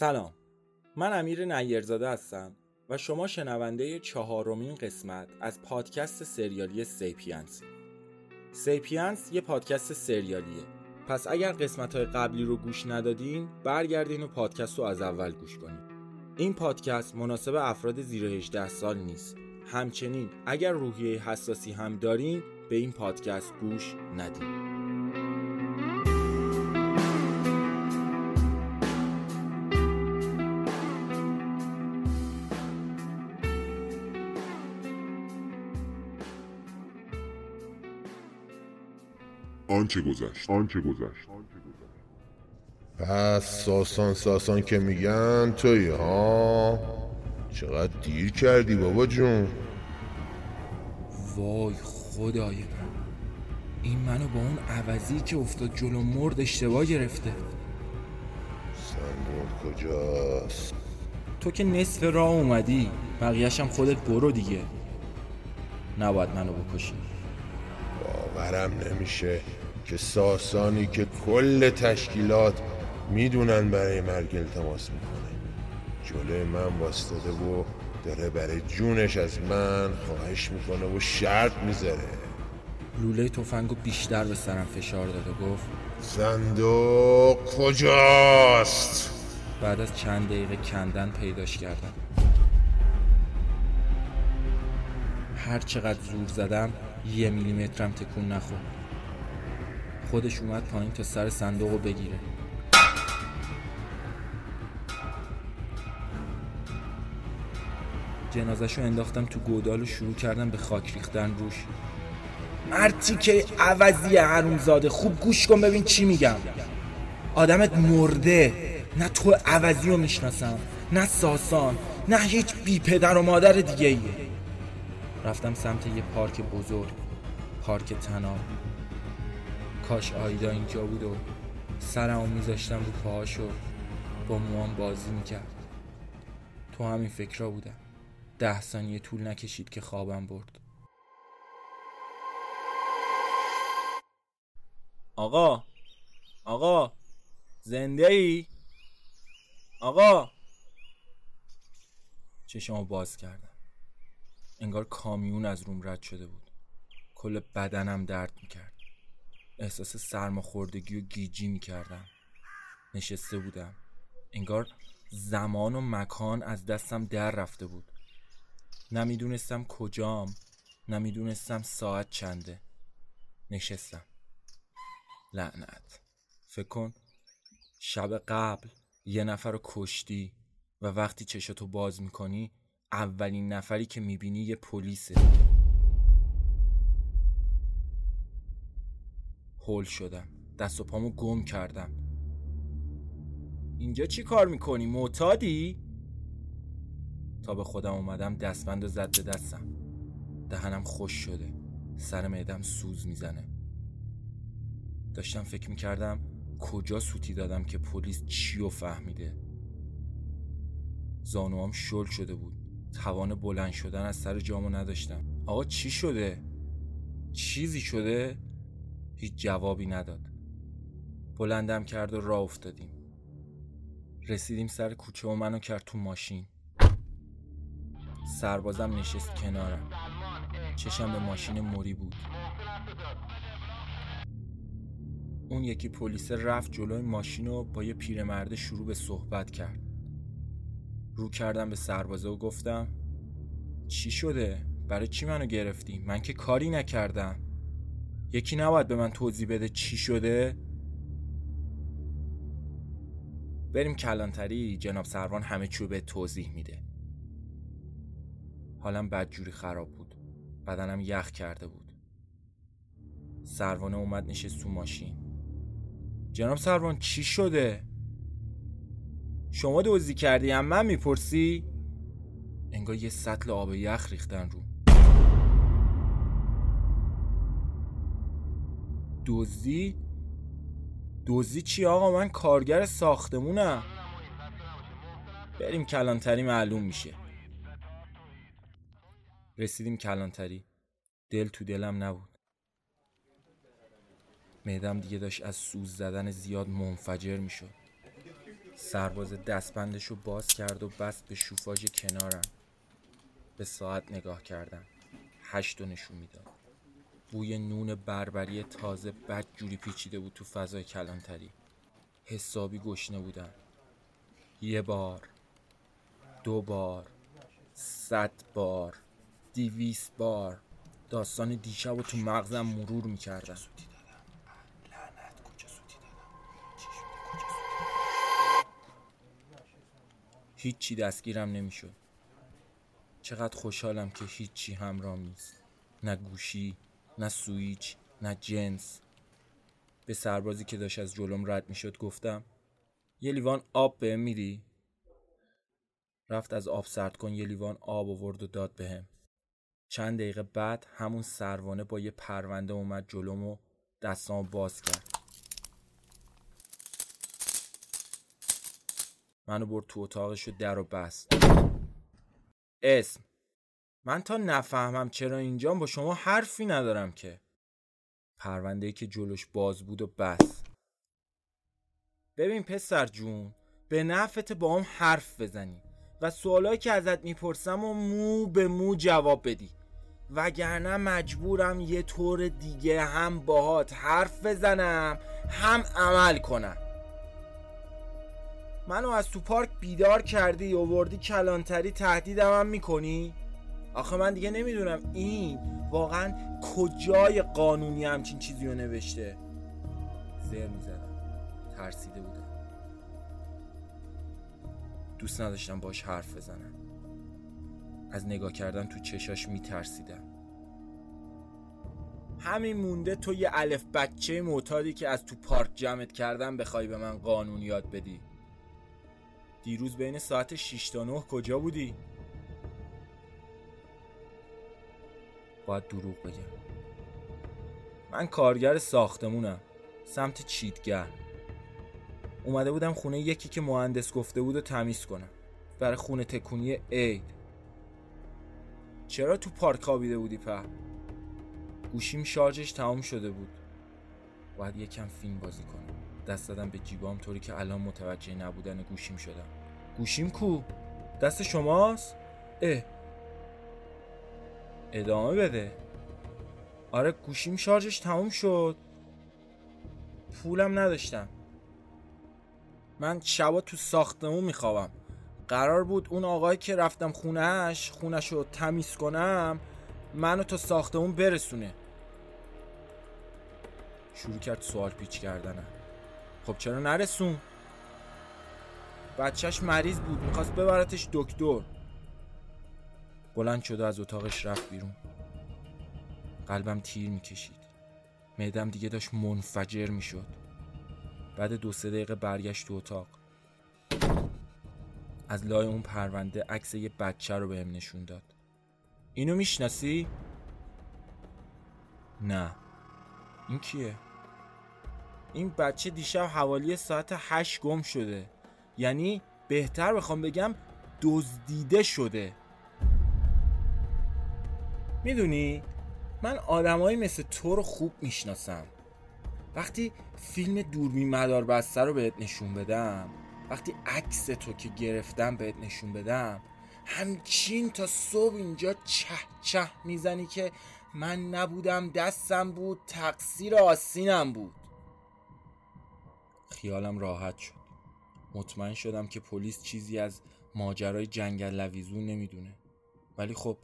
سلام. من امیر نیرزاده هستم و شما شنونده چهارمین قسمت از پادکست سریالی سیپینس. سیپینس یه پادکست سریالیه. پس اگر قسمت های قبلی رو گوش ندادین برگردین و پادکست رو از اول گوش کنید این پادکست مناسب افراد زیر 18 سال نیست. همچنین اگر روحیه حساسی هم دارین به این پادکست گوش ندید آنچه گذشت. آنچه گذشت. پس ساسان ساسان که میگن توی ها؟ چقدر دیر کردی بابا جون. وای خدای من. این منو با اون عوضی که افتاد جلو مرد اشتباه گرفته. صندوق کجاست؟ تو که نصف راه اومدی. بقیهشم خودت برو دیگه. نباید منو بکشی. باورم نمیشه. که ساسانی که کل تشکیلات می‌دونن برای مرگ التماس می‌کنه. جلوی من واستاده و داره برای جونش از من خواهش می‌کنه و شرط می‌ذاره. لوله تفنگو بیشتر به سرم فشار داد و گفت صندوق کجاست؟ بعد از چند دقیقه کندن پیداش کردم. هر چقدر زور زدم یه میلیمترم تکون نخورد. خودش اومد پایین تا سر صندوق رو بگیره. جنازش رو انداختم تو گودال و شروع کردم به خاک ریختن روش. مرتی که عوضی حرومزاده خوب گوش کن ببین چی میگم. آدمت مرده. نه تو عوضی رو می‌شناسم نه ساسان نه هیچ بی پدر و مادر دیگه ایه رفتم سمت یه پارک بزرگ پارک تناب. کاش آیدا اینجا بود و سرمو میذاشتم رو پاهاش و با موام بازی می‌کرد. تو همین فکرها بودم. ده ثانیه طول نکشید که خوابم برد. آقا آقا زنده ای؟ آقا! چشمو باز کردم. انگار کامیون از روم رد شده بود. کل بدنم درد می‌کرد. احساس سرماخوردگی و گیجی می‌کردم. نشسته بودم. انگار زمان و مکان از دستم در رفته بود. نمی‌دونستم کجام. نمی‌دونستم ساعت چنده. نشستم. لعنت. فکر کن شب قبل یه نفر رو کشتی و وقتی چشاتو باز می‌کنی اولین نفری که می‌بینی یه پلیسه. هول شدم دست و پامو گم کردم اینجا چی کار می‌کنی؟ معتادی؟ تا به خودم اومدم دستبند و زد به دستم دهنم خوش شده سر معدم سوز می‌زنه داشتم فکر می‌کردم کجا سوتی دادم که پلیس چیو فهمیده زانوام شل شده بود توان بلند شدن از سر جامو نداشتم آقا چی شده؟ چیزی شده؟ هیچ جوابی نداد. بلندم کرد و راه افتادیم. رسیدیم سر کوچه و منو کرد تو ماشین. سربازم نشست کنارم. چشم به ماشین موری بود. اون یکی پلیس رفت جلوی ماشین و با یه پیرمرده شروع به صحبت کرد. رو کردم به سربازه و گفتم چی شده؟ برای چی منو گرفتی؟ من که کاری نکردم. یکی نباید به من توضیح بده چی شده؟ بریم کلانتری جناب سروان همه چیو به توضیح میده حالم بدجوری خراب بود بدنم یخ کرده بود سروانه اومد نشست تو ماشین جناب سروان چی شده؟ شما دزدی کردی هم من می‌پرسی؟ انگار یه سطل آب یخ ریختن رو دزدی؟ دزدی چی آقا؟ من کارگر ساختمونم. بریم کلانتری معلوم میشه. رسیدیم کلانتری. دل تو دلم نبود. معدم دیگه داشت از سوز زدن زیاد منفجر می‌شد. سرباز دستبندش رو باز کرد و بست به شوفاژ کنارم. به ساعت نگاه کردم. هشت و نشون می‌داد. بوی نون بربری تازه بد جوری پیچیده بود تو فضای کلانتری. حسابی گشنه بودم یه بار دو بار صد بار دیویس بار. داستان دیشب و تو مغزم مرور می‌کردم هیچی دستگیرم نمی‌شد. چقدر خوشحالم که هیچی همرام نیست. نه گوشی نه سویچ نه جنس. به سربازی که داشت از جلوم رد می‌شد گفتم یه لیوان آب به میدی؟ رفت از آب سرد کن یه لیوان آب آورد و داد بهم چند دقیقه بعد همون سروانه با یه پرونده اومد جلوم و دستامو باز کرد. منو برد تو اتاقش و در و بست. اسم من تا نفهمم چرا اینجام با شما حرفی ندارم که. پرونده که جلوش باز بود و بس. ببین پسر جون به نفت با هم حرف بزنی و سوالایی که ازت می‌پرسم و مو به مو جواب بدی. وگرنه مجبورم یه طور دیگه هم باهات حرف بزنم هم عمل کنم. منو از تو پارک بیدار کردی و وردی کلانتری تهدیدم هم می‌کنی؟ آخه من دیگه نمی‌دونم این واقعا کجای قانونی همچین چیزی رو نوشته. زر می‌زدم. ترسیده بودم. دوست نداشتم باش حرف بزنم. از نگاه کردن تو چشاش میترسیدم. همین مونده تو یه الف بچه معتادی که از تو پارک جمعت کردن بخوای به من قانون یاد بدی. دیروز بین ساعت 6 تا 9 کجا بودی؟ باید دروغ بگم. من کارگر ساختمونم سمت چیتگر اومده بودم خونه یکی که مهندس گفته بود و تمیز کنم. برای خونه تکونی عید. چرا تو پارک خوابیده بودی په گوشیم شارژش تمام شده بود. باید یکم فیلم بازی کنم. دست دادم به جیبام طوری که الان متوجه نبودن گوشیم شدم. گوشیم کو؟ دست شماست؟ اه. ادامه بده. آره گوشیم شارژش تموم شد. پولم نداشتم. من شبا تو ساختمون میخوابم. قرار بود اون آقایی که رفتم خونهش خونش رو تمیز کنم منو تا ساختمون برسونه. شروع کرد سوال پیچ کردنم. خب چرا نرسون؟ بچهش مریض بود می‌خواست ببرتش دکتر. بلند شد و از اتاقش رفت بیرون. قلبم تیر می‌کشید. معدم دیگه داشت منفجر می‌شد. بعد دو سه دقیقه برگشت تو اتاق. از لای اون پرونده عکس یه بچه رو بهم نشون داد. اینو می‌شناسی؟ نه. این کیه؟ این بچه دیشب حوالی ساعت هشت گم شده. یعنی بهتر بخوام بگم دزدیده شده. می‌دونی؟ من آدمایی مثل تو رو خوب می‌شناسم. وقتی فیلم دوربین مدار بسته رو بهت نشون بدم وقتی عکس تو که گرفتم بهت نشون بدم همچین تا صبح اینجا چه چه می‌زنی که من نبودم دستم بود تقصیر آسینم بود. خیالم راحت شد. مطمئن شدم که پلیس چیزی از ماجرای جنگل لویزون نمی‌دونه. ولی خب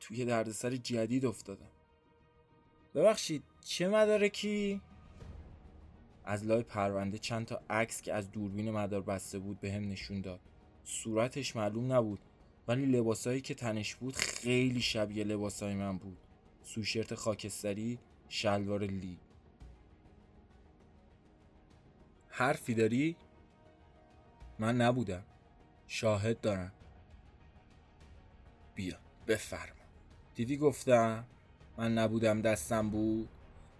توی دردسر جدید افتادم. ببخشید چه مدارکی؟ از لای پرونده چند تا عکس که از دوربین مدار بسته بود به هم نشون داد. صورتش معلوم نبود ولی لباسایی که تنش بود خیلی شبیه لباسای من بود. سوشرت خاکستری شلوار لی. حرفی داری؟ من نبودم. شاهد دارم. بیا. بفرما. دیدی گفتم من نبودم دستم بود؟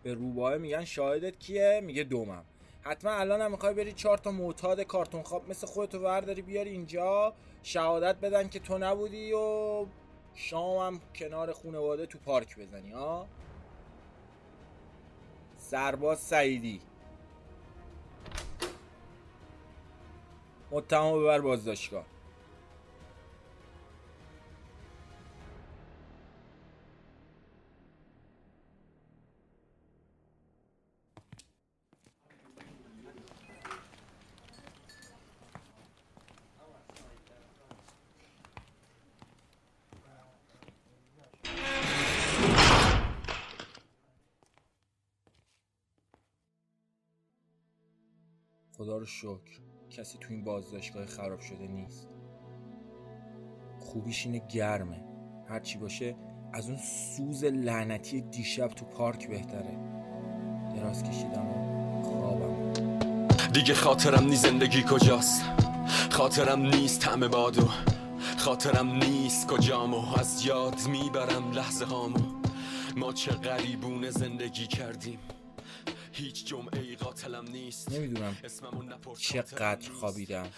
به روباه میگن شاهدت کیه؟ میگه دومم. حتما الان هم می‌خوای بری چهار تا معتاد کارتون خواب مثل خودتو ورداری بیاری اینجا شهادت بدن که تو نبودی و شامم کنار خونواده تو پارک بزنی ها سرباز سعیدی. متهم ببر بازداشتگاه. خدا رو شکر کسی تو این بازداشتگاه خراب شده نیست. خوبیش اینه گرمه. هرچی باشه از اون سوز لعنتی دیشب تو پارک بهتره. دراز کشیدم و خوابم. دیگه خاطرم نی زندگی کجاست؟ خاطرم نیست همه بادو. خاطرم نیست کجامو. از یاد می‌برم لحظه هامو ما چه غریبونه زندگی کردیم. هیچ جمعه ای قاتلم نیست. نمی‌دونم چقدر. خوابیدم.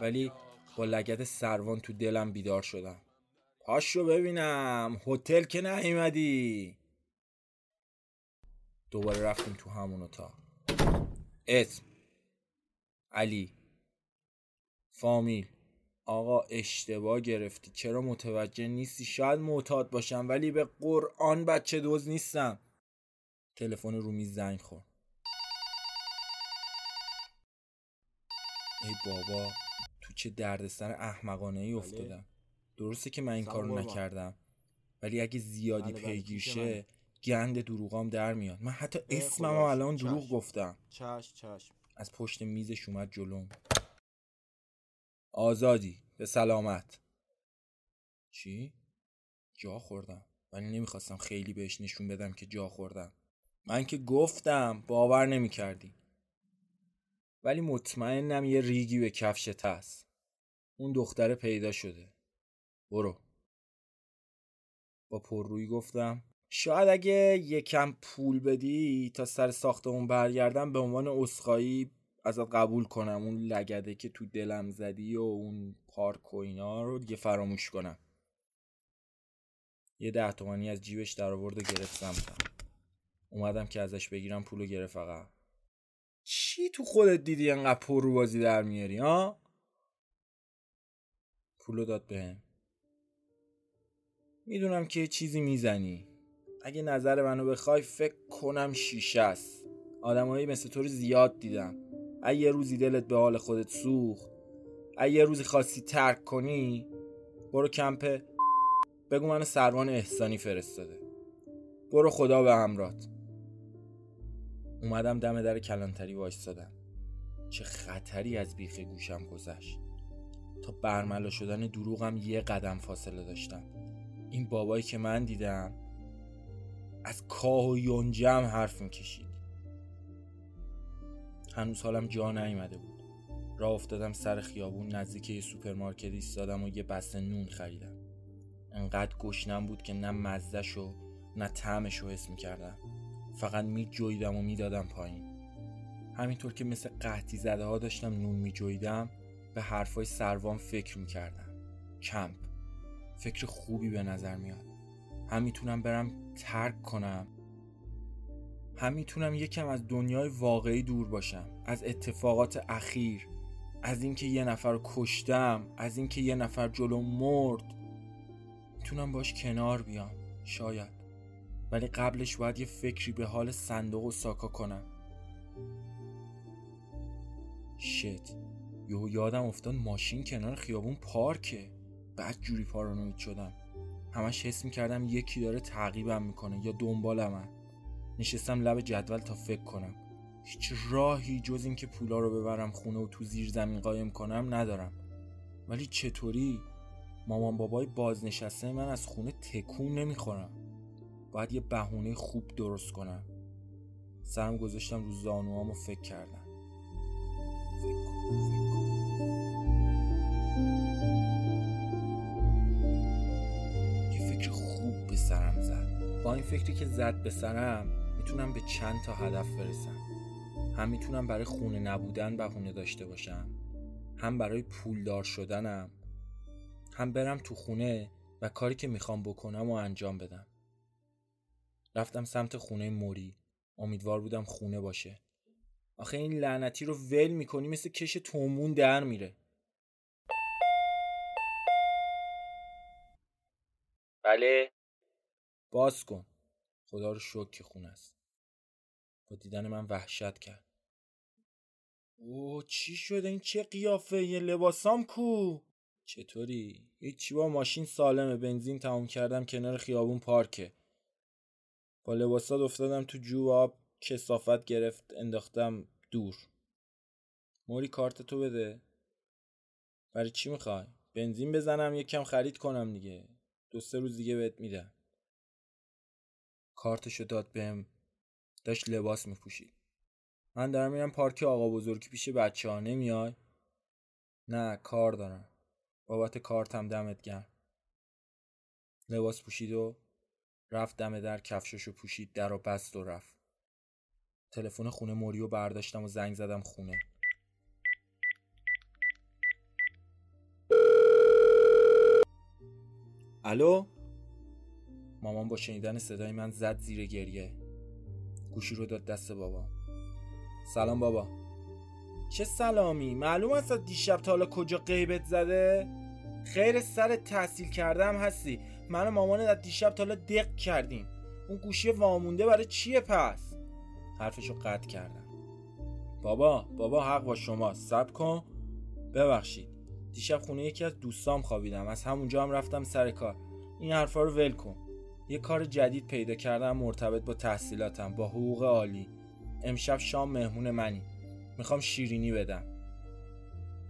ولی با لگد سروان تو دلم بیدار شدم. پاشو ببینم. هتل که نیومدی. دوباره رفتیم تو همون اتاق. اسم علی فامیل. آقا اشتباه گرفتی. چرا متوجه نیستی؟ شاید معتاد باشم ولی به قرآن بچه دوز نیستم. تلفن رو میز زنگ خورد. ای بابا تو چه دردسر احمقانه ای افتادم. درسته که من این کارو. نکردم ولی اگه زیادی بله، بله، پیگیر کیسه شه گند دروغام در میاد. من حتی اسمم الان. دروغ. گفتم. چشم چشم. از پشت میزش اومد جلوم آزادی به سلامت. چی؟ جا خوردم. ولی نمی‌خواستم خیلی بهش نشون بدم که جا خوردم. من که گفتم باور نمی‌کردی. ولی مطمئنم یه ریگی به کفشت هست اون دختره پیدا شده. برو. با پررویی گفتم شاید اگه یکم پول بدی تا سر ساختمون برگردم به عنوان اسخایی ازت قبول کنم. اون لگده که تو دلم زدی و اون پارک و اینا رو دیگه فراموش کنم. یه ده تومانی از جیبش در آورد و گرفت سمتم اومدم که ازش بگیرم پولو گرفت فقط. چی تو خودت دیدی انقدر پر بازی در میاری ها؟ پولو داد بهم. می‌دونم که چیزی می‌زنی. اگه نظر منو بخوای فکر کنم شیشه است. آدمایی مثل تو رو زیاد دیدم. اگه روزی دلت به حال خودت سوخت. اگه یه روزی خواستی ترک کنی. برو کمپ. بگو منو سروان احسانی فرستاده. برو خدا به همرات. اومدم دم در کلانتری وایستادم. چه خطری از بیخ گوشم گذشت. تا برملا شدن دروغم یه قدم فاصله داشتم. این بابایی که من دیدم از کاه و یونجم حرف می‌کشید. هنوز حالم جا نیومده بود. راه افتادم سر خیابون نزدیک یه سوپرمارکت ایستادم و یه بسته نون خریدم. انقدر گشنم بود که نه مزه‌شو نه طعمشو حس می‌کردم. فقط میجویدم و می‌دادم پایین. همینطور که مثل قحطی زده ها داشتم نون میجویدم به حرفای سروان فکر می‌کردم. کمپ. فکر خوبی به نظر میاد. هم می‌تونم برم ترک کنم. هم می‌تونم یکم از دنیای واقعی دور باشم. از اتفاقات اخیر. از اینکه یه نفر کشتم. از اینکه یه نفر جلو مرد. می‌تونم باش کنار بیام. شاید. ولی قبلش باید یه فکری به حال صندوق و ساکا کنم. شت یهو یادم افتاد ماشین کنار خیابون پارکه. بعد جوری پارانوید شدم. همش حس می‌کردم یکی داره تعقیبم می‌کنه یا دنبالمن نشستم لب جدول تا فکر کنم. هیچ راهی جز اینکه پولا رو ببرم خونه و تو زیر زمین قایم کنم ندارم. ولی چطوری؟ مامان بابای بازنشسته من از خونه تکون نمی‌خورم. باید یه بهونه خوب درست کنم. سرم گذاشتم رو زانوام و فکر کردم. فکر یه فکر خوب به سرم زد. با این فکری که زد به سرم می‌تونم به چند تا هدف برسم. هم می‌تونم برای خونه نبودن بهونه داشته باشم. هم برای پولدار شدنم. هم برم تو خونه و کاری که می‌خوام بکنم و انجام بدم. رفتم سمت خونه موری. امیدوار بودم خونه باشه. آخه این لعنتی رو ول می‌کنی مثل کش تومون در میره. بله. باز کن. خدا رو شکر که خونه است. با دیدن من وحشت کرد. او چی شده؟ این چه قیافه؟ یه لباسام کو؟ چطوری؟ هیچی با ماشین سالمه. بنزین تموم کردم کنار خیابون پارکه. با لباسات افتادم تو جو آب کسافت گرفت انداختم دور. موری کارت تو بده. برای چی می‌خوای؟ بنزین بزنم یکم خرید کنم دیگه. دو سه روز دیگه بهت میدم. کارتشو داد بهم. داشت لباس میپوشید. من دارم میرم پارک آقا بزرگی پیش بچه ها نمیای؟ نه کار دارم. بابت کارتم دمت گرم. لباس پوشید و رفت دم در کفششو پوشید در و بست و رفت. تلفن خونه موریو برداشتم و زنگ زدم خونه. الو؟ مامان با شنیدن صدای من زد زیر گریه. گوشی رو داد دست بابا. سلام بابا. چه سلامی؟ معلوم است دیشب تا حالا کجا غیبت زده؟ خیر سر تحصیل کردم هستی. من و مامانت از دیشب تا حالا دق کردیم. اون گوشی وامونده برای چیه پس؟ حرفشو قطع کردم. بابا بابا حق با شما سب کن. ببخشید. دیشب خونه یکی از دوستام خوابیدم. از همونجا هم رفتم سر کار. این حرفا رو ول کن. یه کار جدید پیدا کردم مرتبط با تحصیلاتم با حقوق عالی. امشب شام مهمون منی. می‌خوام شیرینی بدم.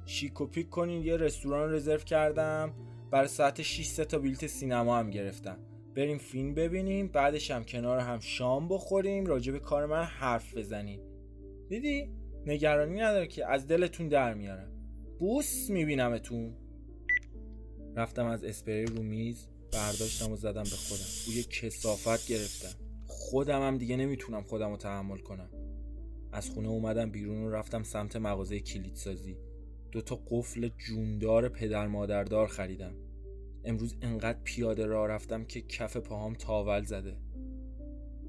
شیک و پیک کنین یه رستوران رزرو کردم. برای ساعت 6 تا بیلت سینما هم گرفتم. بریم فیلم ببینیم بعدش هم کنار هم شام بخوریم راجع به کار من حرف بزنیم. دیدی؟ نگرانی نداره که از دلتون در میارم. بوس میبینمتون. رفتم از اسپری رو میز برداشتم و زدم به خودم. بوی کسافت گرفتم. خودم هم دیگه نمی‌تونم خودم رو تحمل کنم. از خونه اومدم بیرون و رفتم سمت مغازه کلیدسازی. دو تا قفل جوندار پدر مادردار خریدم. امروز انقدر پیاده راه رفتم که کف پاهام تاول زده.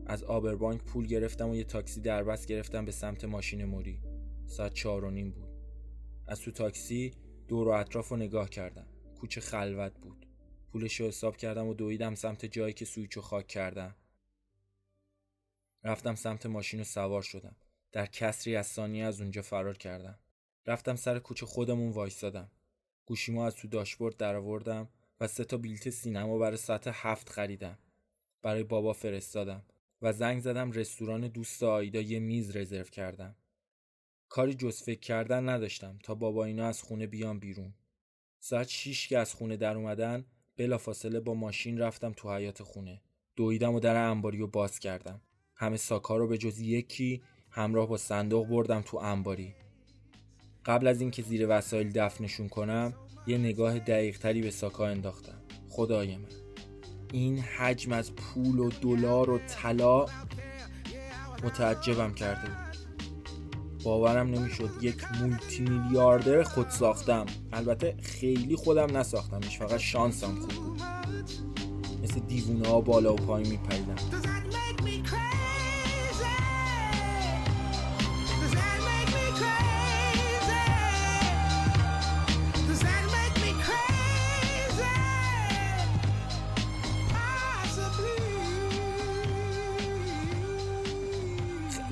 از آبربانک پول گرفتم و یه تاکسی دربست گرفتم به سمت ماشین موری. ساعت چهار و نیم بود. از تو تاکسی دور و اطراف رو نگاه کردم. کوچه خلوت بود. پولش رو حساب کردم و دویدم سمت جایی که سویچو خاک کردم. رفتم سمت ماشین و سوار شدم. در کسری از ثانیه از اونجا فرار کردم. رفتم سر کوچه خودمون وایستادم. گوشیمو از تو داشبورد درآوردم و سه تا بیلت سینما برای ساعت هفت خریدم. برای بابا فرستادم و زنگ زدم رستوران دوست آیدا یه میز رزرو کردم. کاری جز فکر کردن نداشتم تا بابا اینا از خونه بیان بیرون. ساعت شیش که از خونه در اومدن بلافاصله با ماشین رفتم تو حیات خونه. دویدم و در انباری رو باز کردم. همه ساکا رو به جز یکی همراه با صندوق بردم تو انباری. قبل از اینکه زیر وسایل دفنشون کنم یه نگاه دقیقتری به ساکا انداختم. خدای من. این حجم از پول و دلار و طلا متعجبم کرده بود. باورم نمی‌شد یک مولتی میلیاردر خود ساختم. البته خیلی خودم نساختمش فقط شانسم خوب بود. مثل دیوونه ها بالا و پایین میپریدم.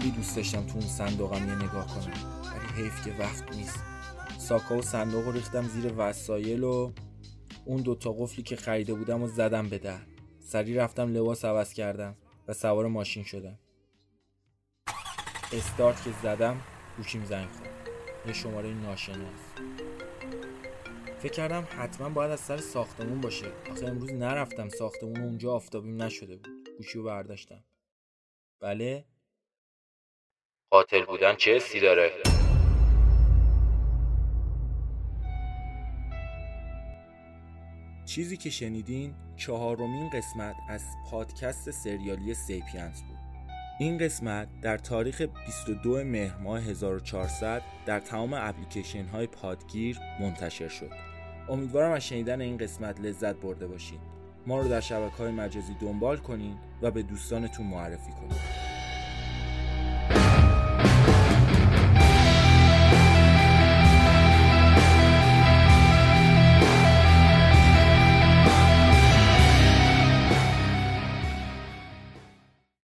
خیلی دوست داشتم تو اون صندوقم یه نگاه کنم. ولی حیف که وقت نیست. ساکا و صندوق رو ریختم زیر وسایل و اون دوتا قفلی که خریده بودم و زدم به در. سری رفتم لباس عوض کردم و سوار ماشین شدم. استارت که زدم گوشیم زنگ خورد یه شماره ناشناس. فکر کردم حتما باید از سر ساختمون باشه. آخه امروز نرفتم ساختمون اونجا آفتابیم نشده بود. گوشی رو برداشتم. بله؟ قاتل بودن چه حسی داره؟ چیزی که شنیدین چهارمین قسمت از پادکست سریالی سیپینز بود. این قسمت در تاریخ 22 مهر ماه 1400 در تمام اپلیکیشن های پادگیر منتشر شد. امیدوارم از شنیدن این قسمت لذت برده باشید ما رو در شبکه های مجازی دنبال کنین و به دوستانتون معرفی کنین.